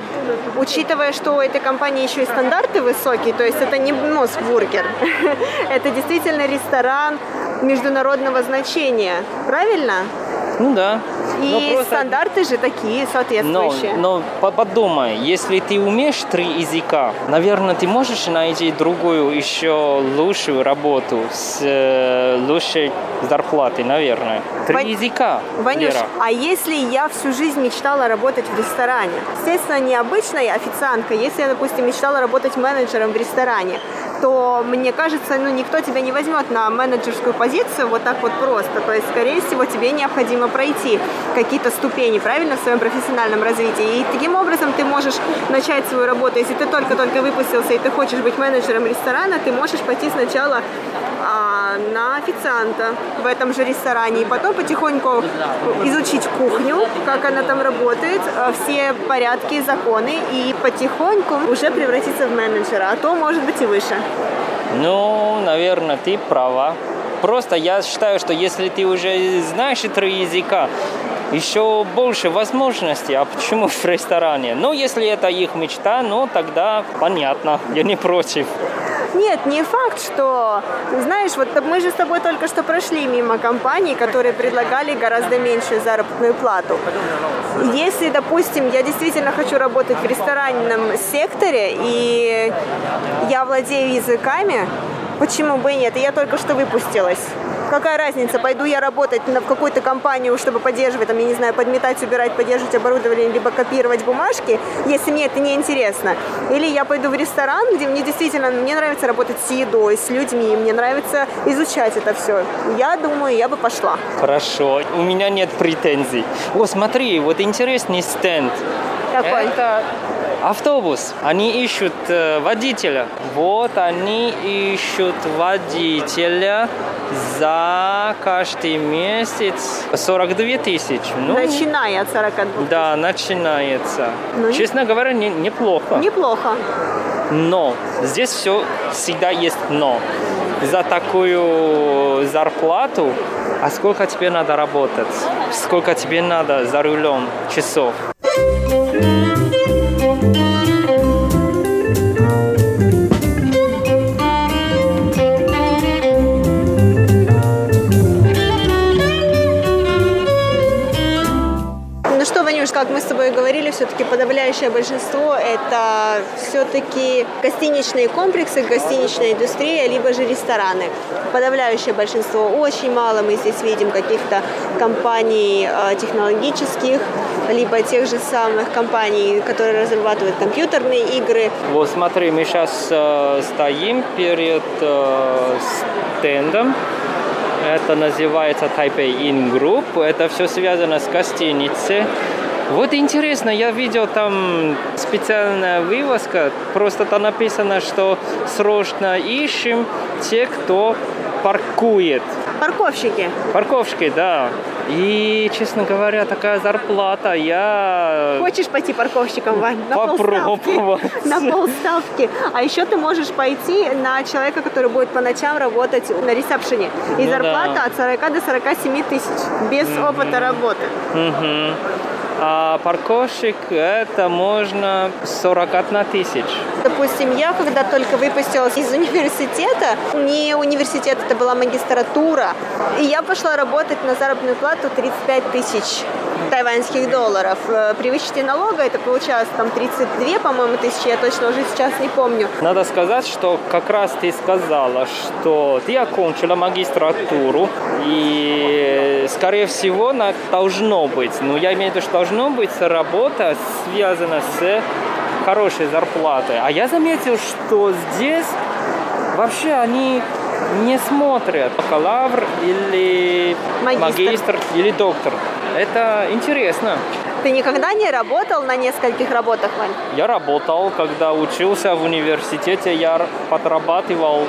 учитывая, что у этой компании еще и стандарты высокие, то есть это не Мосбургер, это действительно ресторан международного значения, правильно? Ну да. И Но просто- стандарты же такие Но, соответствующие. но по- подумай, если ты умеешь три языка, наверное, ты можешь найти другую еще лучшую работу с э, лучшей зарплатой, наверное. Три Вань- языка, Ванюш, Лера. а если я всю жизнь мечтала работать в ресторане? Естественно, не обычная официантка. Если я, допустим, мечтала работать менеджером в ресторане, то, мне кажется, ну, никто тебя не возьмет на менеджерскую позицию вот так вот просто. То есть, скорее всего, тебе необходимо пройти какие-то ступени, правильно, в своем профессиональном развитии. И таким образом ты можешь начать свою работу. Если ты только-только выпустился и ты хочешь быть менеджером ресторана, ты можешь пойти сначала а, на официанта в этом же ресторане и потом потихоньку изучить кухню, как она там работает, а, все порядки, законы и потихоньку уже превратиться в менеджера, а то может быть и выше. Ну, наверное, ты права. Просто я считаю, что если ты уже знаешь три языка, еще больше возможностей. А почему в ресторане? Ну, если это их мечта, ну, тогда понятно, я не против. Нет, не факт, что... Знаешь, вот мы же с тобой только что прошли мимо компаний, которые предлагали гораздо меньшую заработную плату. Если, допустим, я действительно хочу работать в ресторанном секторе, и я владею языками, почему бы и нет? И я только что выпустилась. Какая разница, пойду я работать в какую-то компанию, чтобы поддерживать, там, я не знаю, подметать, убирать, поддерживать оборудование, либо копировать бумажки, если мне это не интересно. Или я пойду в ресторан, где мне действительно, мне нравится работать с едой, с людьми, мне нравится изучать это все. Я думаю, я бы пошла. Хорошо, у меня нет претензий. О, смотри, вот интересный стенд. Какой? Это автобус. Они ищут э, водителя. Вот они ищут водителя за каждый месяц 42 тысячи. Ну, Начиная от 42. да, начинается. Ну Честно говоря, не- неплохо. Неплохо. Но здесь все всегда есть но. За такую зарплату, а сколько тебе надо работать? Сколько тебе надо за рулем часов? Как мы с тобой говорили, все-таки подавляющее большинство это все-таки гостиничные комплексы, гостиничная индустрия, либо же рестораны. Подавляющее большинство. Очень мало мы здесь видим каких-то компаний э, технологических, либо тех же самых компаний, которые разрабатывают компьютерные игры. Вот смотри, мы сейчас э, стоим перед э, стендом. Это называется Taipei In Group. Это все связано с гостиницей. Вот интересно, я видел там специальная вывозка, просто там написано, что срочно ищем те, кто паркует. Парковщики. Парковщики, да. И, честно говоря, такая зарплата, я... Хочешь пойти парковщиком, Вань? На Попробовать. На полставки. А еще ты можешь пойти на человека, который будет по ночам работать на ресепшене. И Ну зарплата да. от 40 до 47 тысяч. Без опыта работы. Мгм. А парковщик это можно 41 тысяч. Допустим, я когда только выпустилась из университета, не университет, это была магистратура, и я пошла работать на заработную плату 35 тысяч тайваньских долларов. Э, При вычете налога это получалось там 32, по-моему, тысячи, я точно уже сейчас не помню. Надо сказать, что как раз ты сказала, что ты окончила магистратуру, и, скорее всего, должно быть, ну, я имею в виду, что должно быть работа связана с хорошей зарплатой. А я заметил, что здесь вообще они не смотрят бакалавр или Магистр. магистр или доктор. Это интересно. Ты никогда не работал на нескольких работах, Вань? Я работал, когда учился в университете, я подрабатывал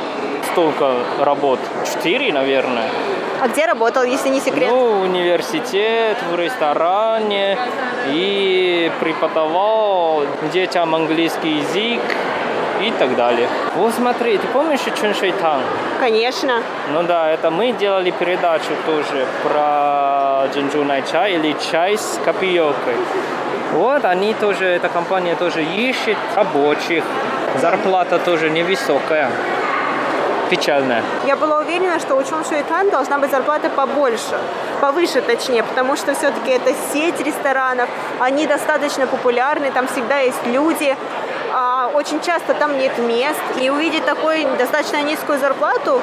столько работ. Четыре, наверное. А где работал, если не секрет? Ну, университет, в ресторане и преподавал детям английский язык и так далее. Вот смотри, ты помнишь Чун Шейтан? Конечно. Ну да, это мы делали передачу тоже про джинджунай чай или чай с копиёкой. Вот они тоже, эта компания тоже ищет рабочих. Зарплата тоже невысокая. Печальная. Я была уверена, что у Шуэтан должна быть зарплата побольше, повыше точнее, потому что все-таки это сеть ресторанов, они достаточно популярны, там всегда есть люди, а очень часто там нет мест, и увидеть такую достаточно низкую зарплату,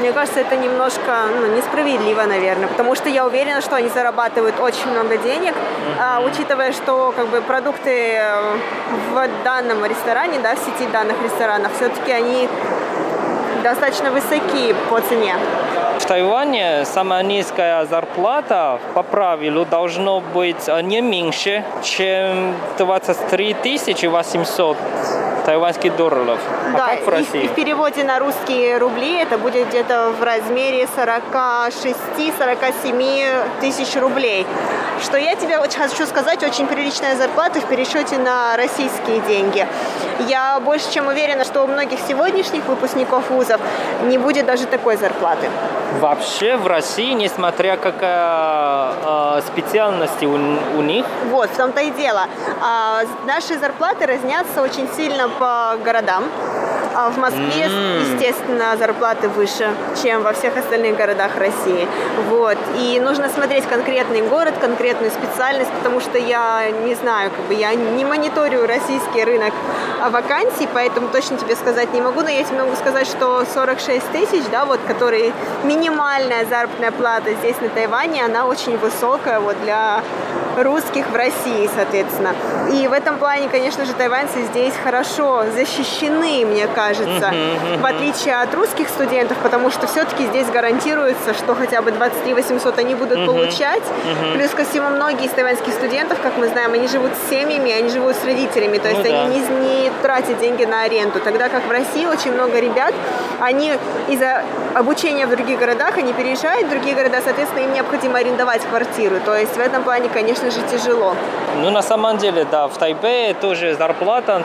мне кажется, это немножко ну, несправедливо, наверное, потому что я уверена, что они зарабатывают очень много денег, а, учитывая, что как бы продукты э, в данном ресторане, да, в сети данных ресторанов, все-таки они достаточно высоки по цене. В Тайване самая низкая зарплата по правилу должно быть э, не меньше, чем 23 800 тайваньских долларов. А да, как в и- России? И, в переводе на русские рубли это будет где-то в размере 46-47 тысяч рублей. Что я тебе хочу сказать, очень приличная зарплата в пересчете на российские деньги. Я больше чем уверена, что у многих сегодняшних выпускников вузов не будет даже такой зарплаты. Вообще в России, несмотря какая э, специальность у, у них, Вот, в том-то и дело. А, наши зарплаты разнятся очень сильно по городам. А в Москве, естественно, зарплаты выше, чем во всех остальных городах России. Вот. И нужно смотреть конкретный город, конкретную специальность, потому что я не знаю, как бы я не мониторю российский рынок а, вакансий, поэтому точно тебе сказать не могу, но я тебе могу сказать, что 46 тысяч, да, вот, которые минимальная заработная плата здесь на Тайване, она очень высокая вот для русских в России, соответственно. И в этом плане, конечно же, тайваньцы здесь хорошо защищены, мне кажется, в отличие от русских студентов, потому что все-таки здесь гарантируется, что хотя бы 23 800 они будут получать. Плюс ко всему, многие из тайваньских студентов, как мы знаем, они живут с семьями, они живут с родителями, то есть Ну да. они не, не тратят деньги на аренду. Тогда как в России очень много ребят, они из-за обучения в других городах, они переезжают в другие города, соответственно, им необходимо арендовать квартиру. То есть в этом плане, конечно же, тяжело. ну на самом деле, да, в Тайбэе тоже зарплата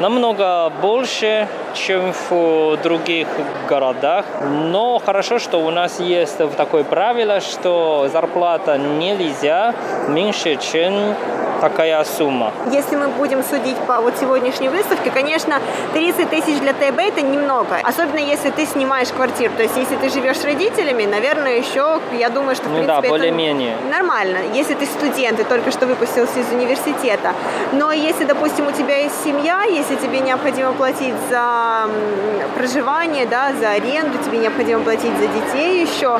намного больше, чем в других городах. Но хорошо, что у нас есть такое правило, что зарплата нельзя меньше, чем такая сумма. Если мы будем судить по вот сегодняшней выставке, конечно, 30 тысяч для ТБ это немного. Особенно если ты снимаешь квартиру. То есть если ты живешь с родителями, наверное, еще, я думаю, что в Ну принципе да, более-менее. это нормально. Если ты студент и только что выпустился из университета. Но если, допустим, у тебя есть семья, если тебе необходимо платить за проживание, да, за аренду, тебе необходимо платить за детей еще,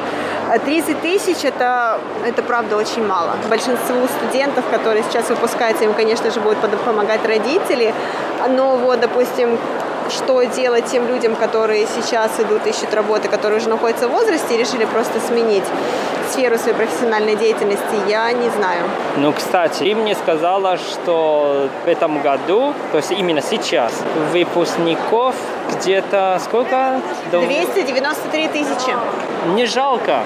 а 30 тысяч это, это правда очень мало. Большинству студентов, которые сейчас выпускаются, им, конечно же, будут помогать родители. Но вот, допустим, что делать тем людям, которые сейчас идут, ищут работы, которые уже находятся в возрасте и решили просто сменить сферу своей профессиональной деятельности, я не знаю. Ну, кстати, ты мне сказала, что в этом году, то есть именно сейчас, выпускников где-то сколько? До- 293 тысячи. Не жалко,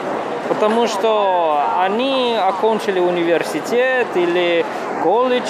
потому что они окончили университет или колледж,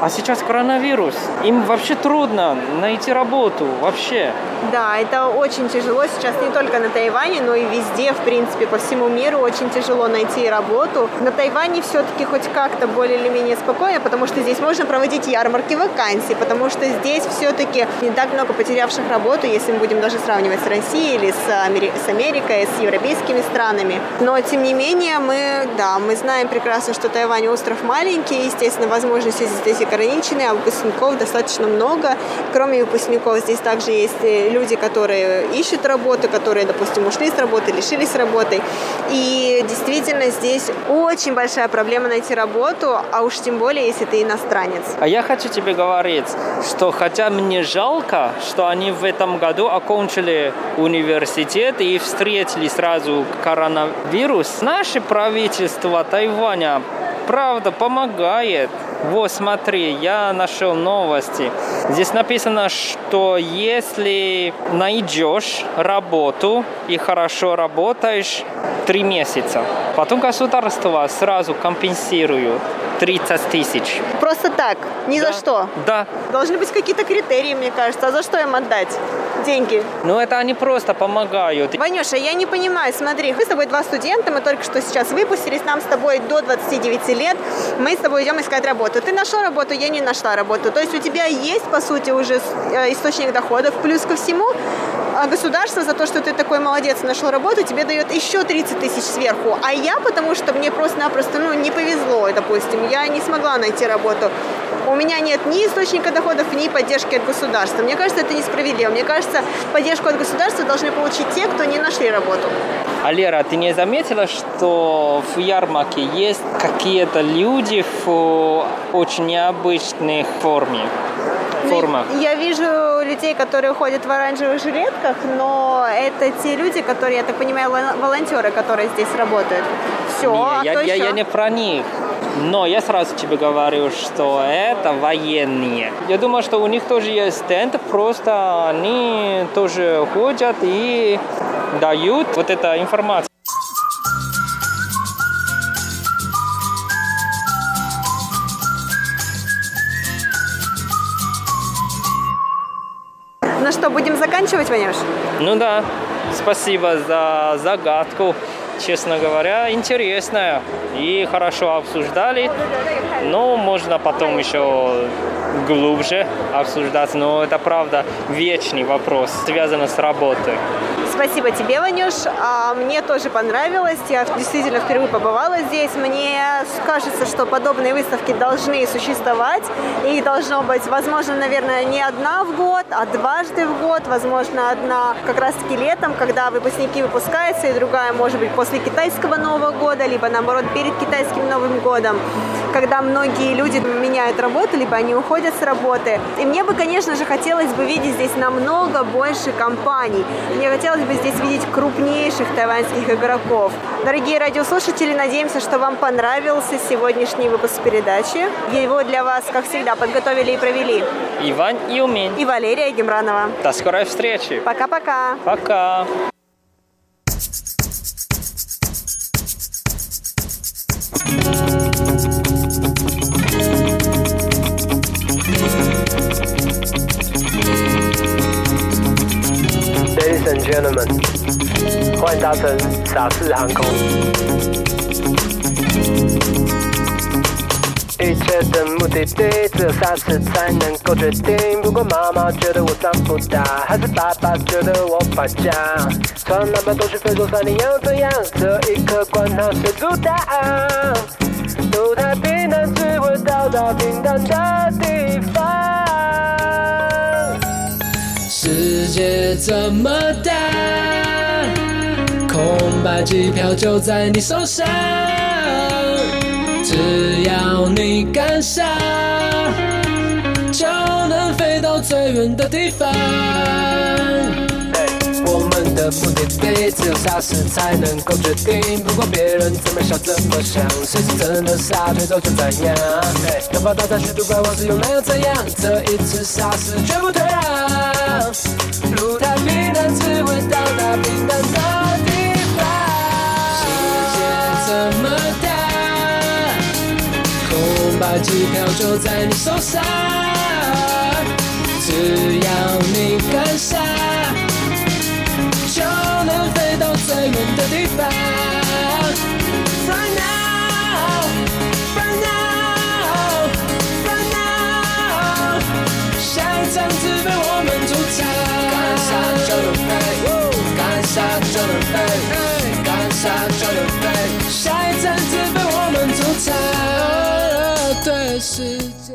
а сейчас коронавирус. Им вообще трудно найти работу, вообще. Да, это очень тяжело сейчас не только на Тайване, но и везде, в принципе, по всему миру очень тяжело найти работу. На Тайване все-таки хоть как-то более или менее спокойно, потому что здесь можно проводить ярмарки вакансий, потому что здесь все-таки не так много потерявших работу, если мы будем даже сравнивать с Россией или с, Амери- с Америкой, с европейскими странами. Но, тем не менее, мы, да, мы знаем прекрасно, что Тайвань остров маленький, естественно, возможности здесь ограничены, а выпускников достаточно много. Кроме выпускников, здесь также есть э, люди, которые ищут работу, которые, допустим, ушли с работы, лишились работы. И действительно здесь очень большая проблема найти работу, а уж тем более, если ты иностранец. А я хочу тебе говорить, что хотя мне жалко, что они в этом году окончили университет и встретили сразу коронавирус, наше правительство Тайваня правда помогает. Вот, смотри, я нашел новости. Здесь написано, что если найдешь работу и хорошо работаешь три месяца, потом государство сразу компенсирует 30 тысяч. Просто так, ни за что. Да. Должны быть какие-то критерии, мне кажется. А за что им отдать деньги? Но это они просто помогают. Ванюша, я не понимаю, смотри, мы с тобой два студента, мы только что сейчас выпустились, нам с тобой до 29 лет, мы с тобой идем искать работу. Ты нашел работу, я не нашла работу. То есть у тебя есть, по сути, уже э, источник доходов. Плюс ко всему, а государство за то, что ты такой молодец, нашел работу, тебе дает еще 30 тысяч сверху. А я, потому что мне просто-напросто ну, не повезло, допустим, я не смогла найти работу. У меня нет ни источника доходов, ни поддержки от государства. Мне кажется, это несправедливо. Мне кажется, поддержку от государства должны получить те, кто не нашли работу. А Лера, ты не заметила, что в ярмарке есть какие-то люди в очень необычной форме? Формах. Я вижу людей, которые ходят в оранжевых жилетках, но это те люди, которые, я так понимаю, вол- волонтеры, которые здесь работают. Все, Не, а я, я, еще? я не про них. Но я сразу тебе говорю, что это военные. Я думаю, что у них тоже есть стенд, просто они тоже ходят и дают вот эту информацию. Заканчивать, Ванюш? Ну да, спасибо за загадку. Честно говоря, интересная. И хорошо обсуждали. Но можно потом еще глубже обсуждать. Но это правда вечный вопрос, связанный с работой. Спасибо тебе, Ванюш. А, Мне тоже понравилось. Я действительно впервые побывала здесь. Мне кажется, что подобные выставки должны существовать. И должно быть, возможно, наверное, не одна в год, а дважды в год. Возможно, одна как раз-таки летом, когда выпускники выпускаются, и другая, может быть, после китайского Нового года, либо, наоборот, перед китайским Новым годом, когда многие люди меняют работу, либо они уходят с работы. И мне бы, конечно же, хотелось бы видеть здесь намного больше компаний. Мне хотелось бы здесь видеть крупнейших тайваньских игроков. Дорогие радиослушатели, надеемся, что вам понравился сегодняшний выпуск передачи. Его для вас, как всегда, подготовили и провели Иван и Умень. и Валерия Гемранова. До скорой встречи. Пока-пока! Пока. Ladies and gentlemen，欢迎搭乘傻四航空。一切的目的地，只有霎时才能够决定。不管妈妈觉得我长不大，还是爸爸觉得我败家，从南北东西非洲三里要怎样？这一刻管他谁主打，都太平淡，只会到达平淡的地方。世界这么大，空白机票就在你手上。只要你敢想，就能飞到最远的地方。我们的目的地只有霎时才能够决定，不管别人怎么想怎么想，谁是真的傻，推走就怎样。哪怕大战虚度怪物，是又那又怎样？这一次霎时绝不退让，机票就在你手上，只要你敢想，就能飞到最远的地方。Right now, right now, right now，下一站只被我们主场。干啥就能飞，干啥 message